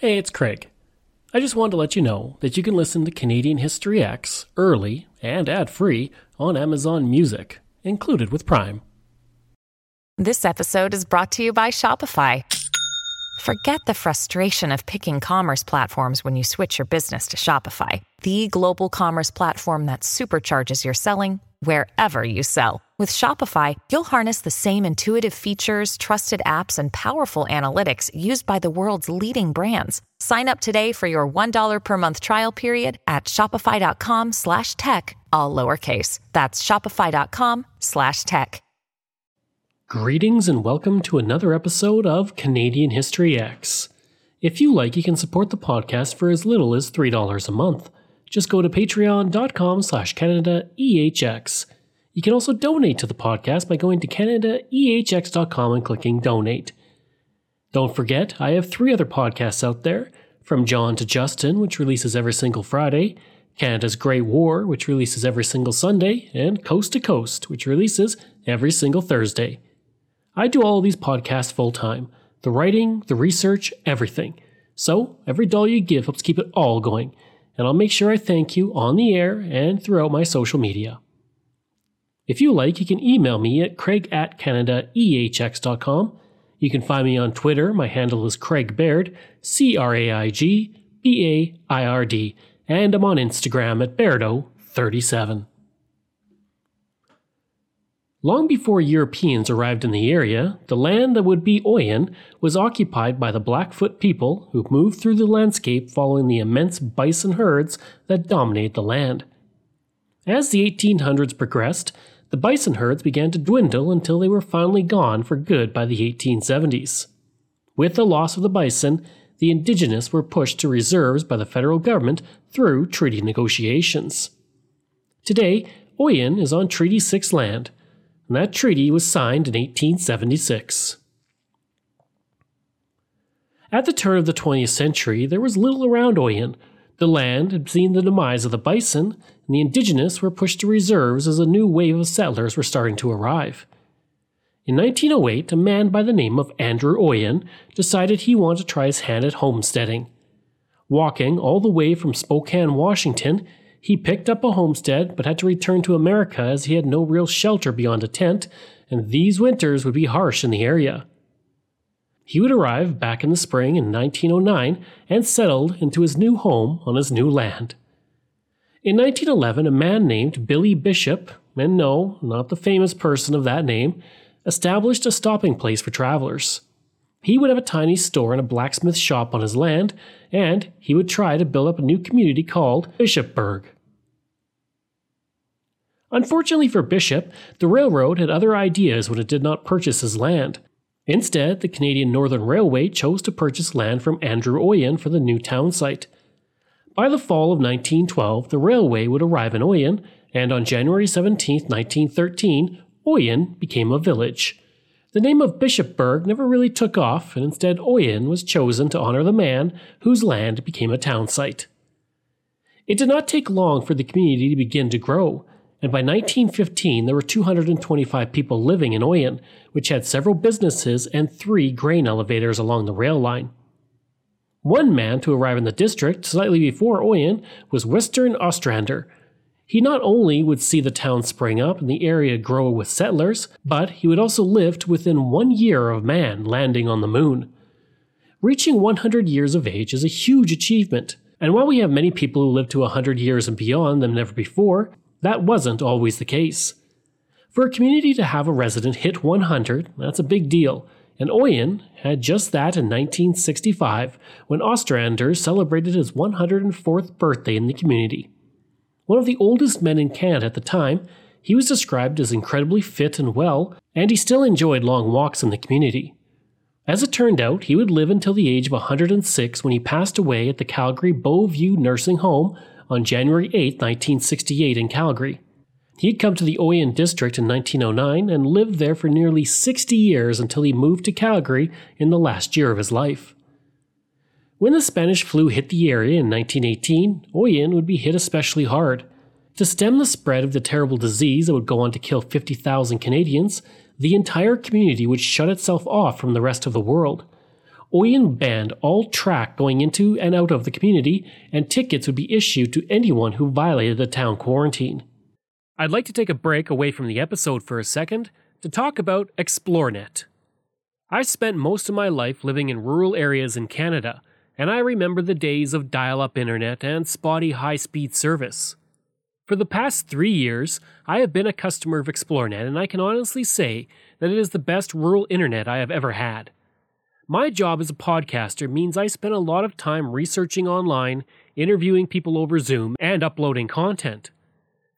Hey, it's Craig. I just wanted to let you know that you can listen to Canadian History Ehx early and ad free on Amazon Music, included with Prime. This episode is brought to you by Shopify. Forget the frustration of picking commerce platforms when you switch your business to Shopify, the global commerce platform that supercharges your selling wherever you sell. With Shopify, you'll harness the same intuitive features, trusted apps, and powerful analytics used by the world's leading brands. Sign up today for your $1 per month trial period at shopify.com slash tech, all lowercase. That's shopify.com slash tech. Greetings and welcome to another episode of Canadian History Ehx. If you like, you can support the podcast for as little as $3 a month. Just go to patreon.com slash CanadaEHX. You can also donate to the podcast by going to CanadaEHX.com and clicking donate. Don't forget, I have three other podcasts out there From John to Justin, which releases every single Friday, Canada's Great War, which releases every single Sunday, and Coast to Coast, which releases every single Thursday. I do all these podcasts full time the writing, the research, everything. So, every dollar you give helps keep it all going and I'll make sure I thank you on the air and throughout my social media. If you like, you can email me at craig at canadaehx.com. You can find me on Twitter. My handle is Craig Baird, C R A I G B A I R D, and I'm on Instagram at Bairdo37. Long before Europeans arrived in the area, the land that would be Oyen was occupied by the Blackfoot people who moved through the landscape following the immense bison herds that dominate the land. As the 1800s progressed, the bison herds began to dwindle until they were finally gone for good by the 1870s. With the loss of the bison, the indigenous were pushed to reserves by the federal government through treaty negotiations. Today, Oyen is on Treaty 6 land and that treaty was signed in 1876. At the turn of the 20th century, there was little around Oyen. The land had seen the demise of the bison, and the indigenous were pushed to reserves as a new wave of settlers were starting to arrive. In 1908, a man by the name of Andrew Oyen decided he wanted to try his hand at homesteading. Walking all the way from Spokane, Washington, he picked up a homestead but had to return to America as he had no real shelter beyond a tent, and these winters would be harsh in the area. He would arrive back in the spring in 1909 and settled into his new home on his new land. In 1911, a man named Billy Bishop, and no, not the famous person of that name, established a stopping place for travelers. He would have a tiny store and a blacksmith shop on his land, and he would try to build up a new community called Bishopburg. Unfortunately for Bishop, the railroad had other ideas when it did not purchase his land. Instead, the Canadian Northern Railway chose to purchase land from Andrew Oyen for the new town site. By the fall of 1912, the railway would arrive in Oyen, and on January 17, 1913, Oyen became a village. The name of Bishopburg never really took off, and instead Oyen was chosen to honor the man whose land became a town site. It did not take long for the community to begin to grow, and by 1915 there were 225 people living in Oyen, which had several businesses and three grain elevators along the rail line. One man to arrive in the district slightly before Oyen was Western Ostrander, he not only would see the town spring up and the area grow with settlers, but he would also live to within one year of man landing on the moon. Reaching 100 years of age is a huge achievement, and while we have many people who live to 100 years and beyond than ever before, that wasn't always the case. For a community to have a resident hit 100, that's a big deal, and Oyen had just that in 1965 when Ostrander celebrated his 104th birthday in the community. One of the oldest men in Canada at the time, he was described as incredibly fit and well, and he still enjoyed long walks in the community. As it turned out, he would live until the age of 106 when he passed away at the Calgary Beauview Nursing Home on January 8, 1968, in Calgary. He had come to the Oyen district in 1909 and lived there for nearly 60 years until he moved to Calgary in the last year of his life. When the Spanish flu hit the area in 1918, Oyen would be hit especially hard. To stem the spread of the terrible disease that would go on to kill 50,000 Canadians, the entire community would shut itself off from the rest of the world. Oyen banned all track going into and out of the community, and tickets would be issued to anyone who violated the town quarantine. I'd like to take a break away from the episode for a second to talk about ExploreNet. I spent most of my life living in rural areas in Canada, and I remember the days of dial up internet and spotty high speed service. For the past three years, I have been a customer of ExploreNet, and I can honestly say that it is the best rural internet I have ever had. My job as a podcaster means I spend a lot of time researching online, interviewing people over Zoom, and uploading content.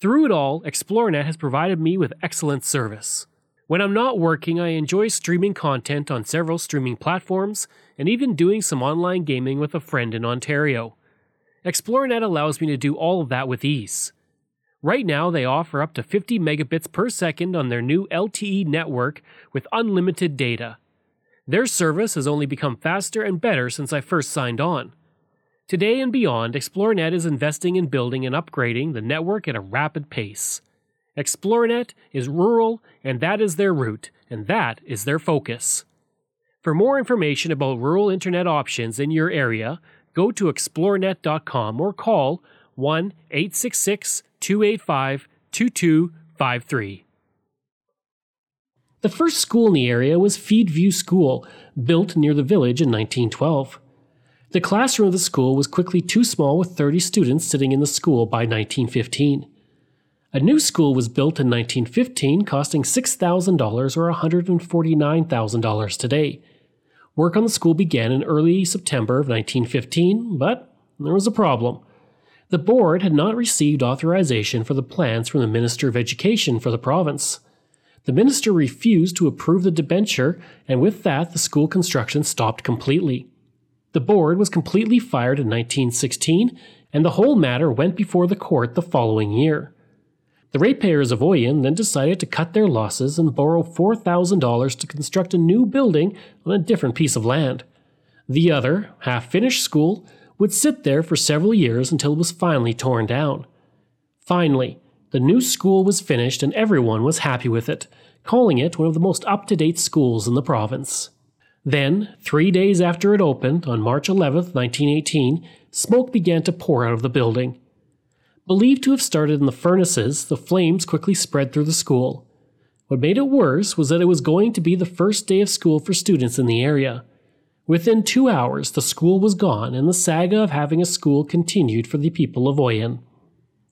Through it all, ExploreNet has provided me with excellent service. When I'm not working, I enjoy streaming content on several streaming platforms and even doing some online gaming with a friend in Ontario. ExploreNet allows me to do all of that with ease. Right now, they offer up to 50 megabits per second on their new LTE network with unlimited data. Their service has only become faster and better since I first signed on. Today and beyond, ExploreNet is investing in building and upgrading the network at a rapid pace. ExploreNet is rural, and that is their route, and that is their focus. For more information about rural internet options in your area, go to explorenet.com or call 1 866 285 2253. The first school in the area was Feedview School, built near the village in 1912. The classroom of the school was quickly too small with 30 students sitting in the school by 1915. A new school was built in 1915, costing $6,000 or $149,000 today. Work on the school began in early September of 1915, but there was a problem. The board had not received authorization for the plans from the Minister of Education for the province. The minister refused to approve the debenture, and with that, the school construction stopped completely. The board was completely fired in 1916, and the whole matter went before the court the following year. The ratepayers of Oyen then decided to cut their losses and borrow $4,000 to construct a new building on a different piece of land. The other, half finished school would sit there for several years until it was finally torn down. Finally, the new school was finished and everyone was happy with it, calling it one of the most up to date schools in the province. Then, three days after it opened, on March 11, 1918, smoke began to pour out of the building. Believed to have started in the furnaces, the flames quickly spread through the school. What made it worse was that it was going to be the first day of school for students in the area. Within two hours, the school was gone, and the saga of having a school continued for the people of Oyen.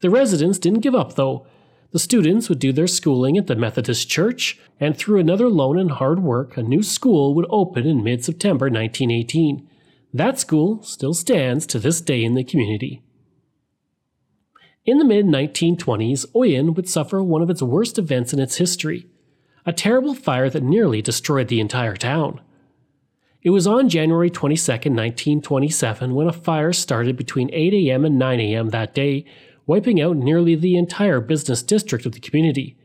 The residents didn't give up, though. The students would do their schooling at the Methodist Church, and through another loan and hard work, a new school would open in mid September 1918. That school still stands to this day in the community. In the mid 1920s, Oyen would suffer one of its worst events in its history a terrible fire that nearly destroyed the entire town. It was on January 22, 1927, when a fire started between 8 a.m. and 9 a.m. that day, wiping out nearly the entire business district of the community.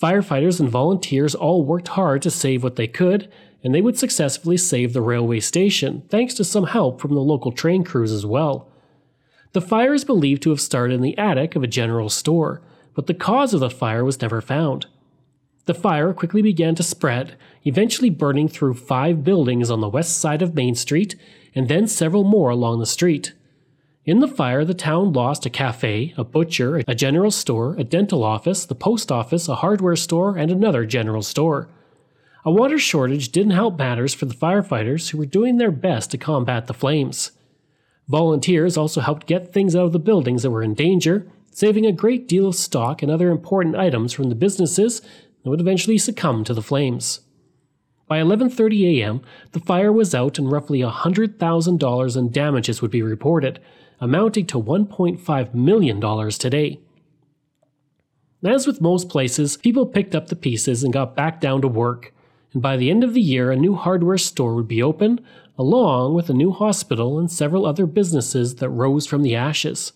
Firefighters and volunteers all worked hard to save what they could, and they would successfully save the railway station, thanks to some help from the local train crews as well. The fire is believed to have started in the attic of a general store, but the cause of the fire was never found. The fire quickly began to spread, eventually burning through five buildings on the west side of Main Street and then several more along the street. In the fire, the town lost a cafe, a butcher, a general store, a dental office, the post office, a hardware store, and another general store. A water shortage didn't help matters for the firefighters who were doing their best to combat the flames. Volunteers also helped get things out of the buildings that were in danger, saving a great deal of stock and other important items from the businesses that would eventually succumb to the flames. By 11:30 a.m., the fire was out and roughly $100,000 in damages would be reported, amounting to $1.5 million today. As with most places, people picked up the pieces and got back down to work, and by the end of the year, a new hardware store would be open, along with a new hospital and several other businesses that rose from the ashes.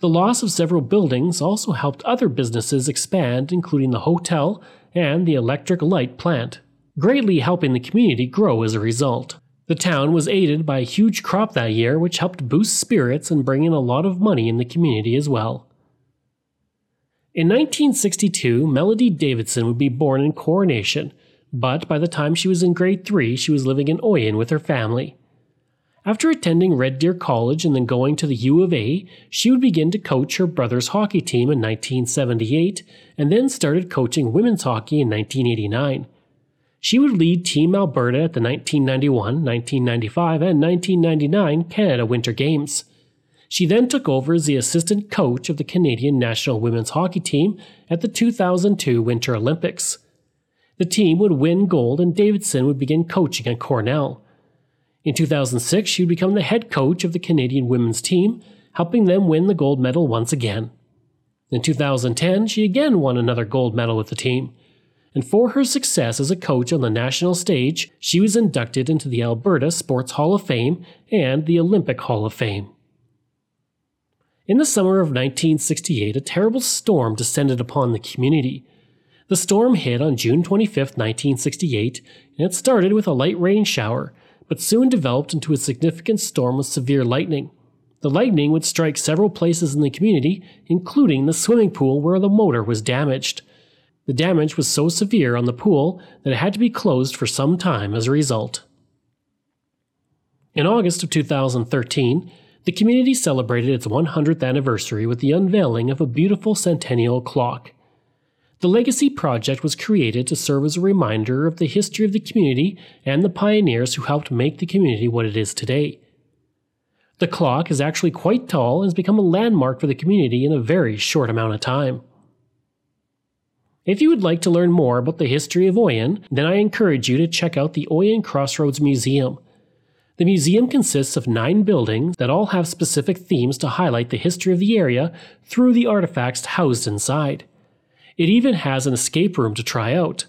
The loss of several buildings also helped other businesses expand, including the hotel and the electric light plant, greatly helping the community grow as a result. The town was aided by a huge crop that year, which helped boost spirits and bring in a lot of money in the community as well. In 1962, Melody Davidson would be born in Coronation, but by the time she was in grade 3, she was living in Oyen with her family. After attending Red Deer College and then going to the U of A, she would begin to coach her brother's hockey team in 1978 and then started coaching women's hockey in 1989. She would lead Team Alberta at the 1991, 1995, and 1999 Canada Winter Games. She then took over as the assistant coach of the Canadian national women's hockey team at the 2002 Winter Olympics. The team would win gold and Davidson would begin coaching at Cornell. In 2006, she would become the head coach of the Canadian women's team, helping them win the gold medal once again. In 2010, she again won another gold medal with the team. And for her success as a coach on the national stage, she was inducted into the Alberta Sports Hall of Fame and the Olympic Hall of Fame. In the summer of 1968, a terrible storm descended upon the community. The storm hit on June 25, 1968, and it started with a light rain shower but soon developed into a significant storm with severe lightning. The lightning would strike several places in the community, including the swimming pool where the motor was damaged. The damage was so severe on the pool that it had to be closed for some time as a result. In August of 2013, the community celebrated its 100th anniversary with the unveiling of a beautiful centennial clock. The Legacy Project was created to serve as a reminder of the history of the community and the pioneers who helped make the community what it is today. The clock is actually quite tall and has become a landmark for the community in a very short amount of time. If you would like to learn more about the history of Oyen, then I encourage you to check out the Oyen Crossroads Museum. The museum consists of nine buildings that all have specific themes to highlight the history of the area through the artifacts housed inside. It even has an escape room to try out.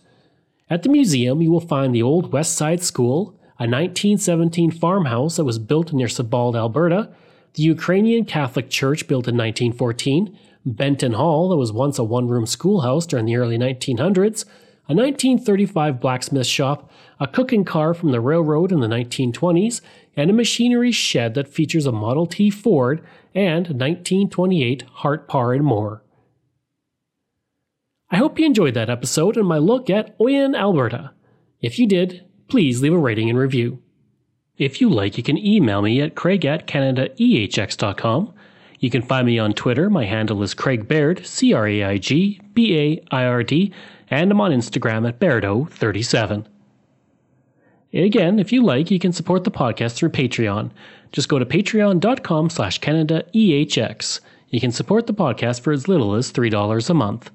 At the museum, you will find the old West Side School, a 1917 farmhouse that was built near Sibbald, Alberta, the Ukrainian Catholic Church built in 1914, Benton Hall, that was once a one room schoolhouse during the early 1900s, a 1935 blacksmith shop, a cooking car from the railroad in the 1920s, and a machinery shed that features a Model T Ford and 1928 Hart Parr and more. I hope you enjoyed that episode and my look at Oyen, Alberta. If you did, please leave a rating and review. If you like, you can email me at craig at canadaehx.com. You can find me on Twitter. My handle is Craig Baird, C R A I G B A I R D, and I'm on Instagram at Bairdo37. Again, if you like, you can support the podcast through Patreon. Just go to patreon.com slash CanadaEHX. You can support the podcast for as little as $3 a month.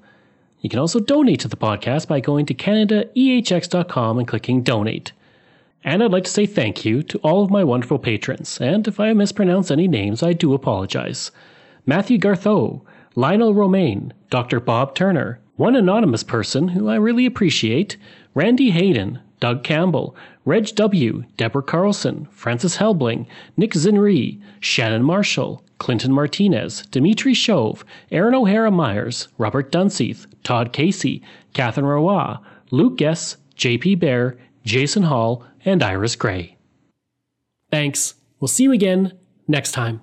You can also donate to the podcast by going to CanadaEHX.com and clicking Donate. And I'd like to say thank you to all of my wonderful patrons, and if I mispronounce any names, I do apologize. Matthew Gartho, Lionel Romaine, Dr. Bob Turner, one anonymous person who I really appreciate, Randy Hayden, Doug Campbell, Reg W., Deborah Carlson, Francis Helbling, Nick Zinri, Shannon Marshall, Clinton Martinez, Dimitri Shove, Aaron O'Hara Myers, Robert Dunseith, Todd Casey, Catherine Roy, Luke Guess, JP Bear, Jason Hall, and Iris Gray. Thanks. We'll see you again next time.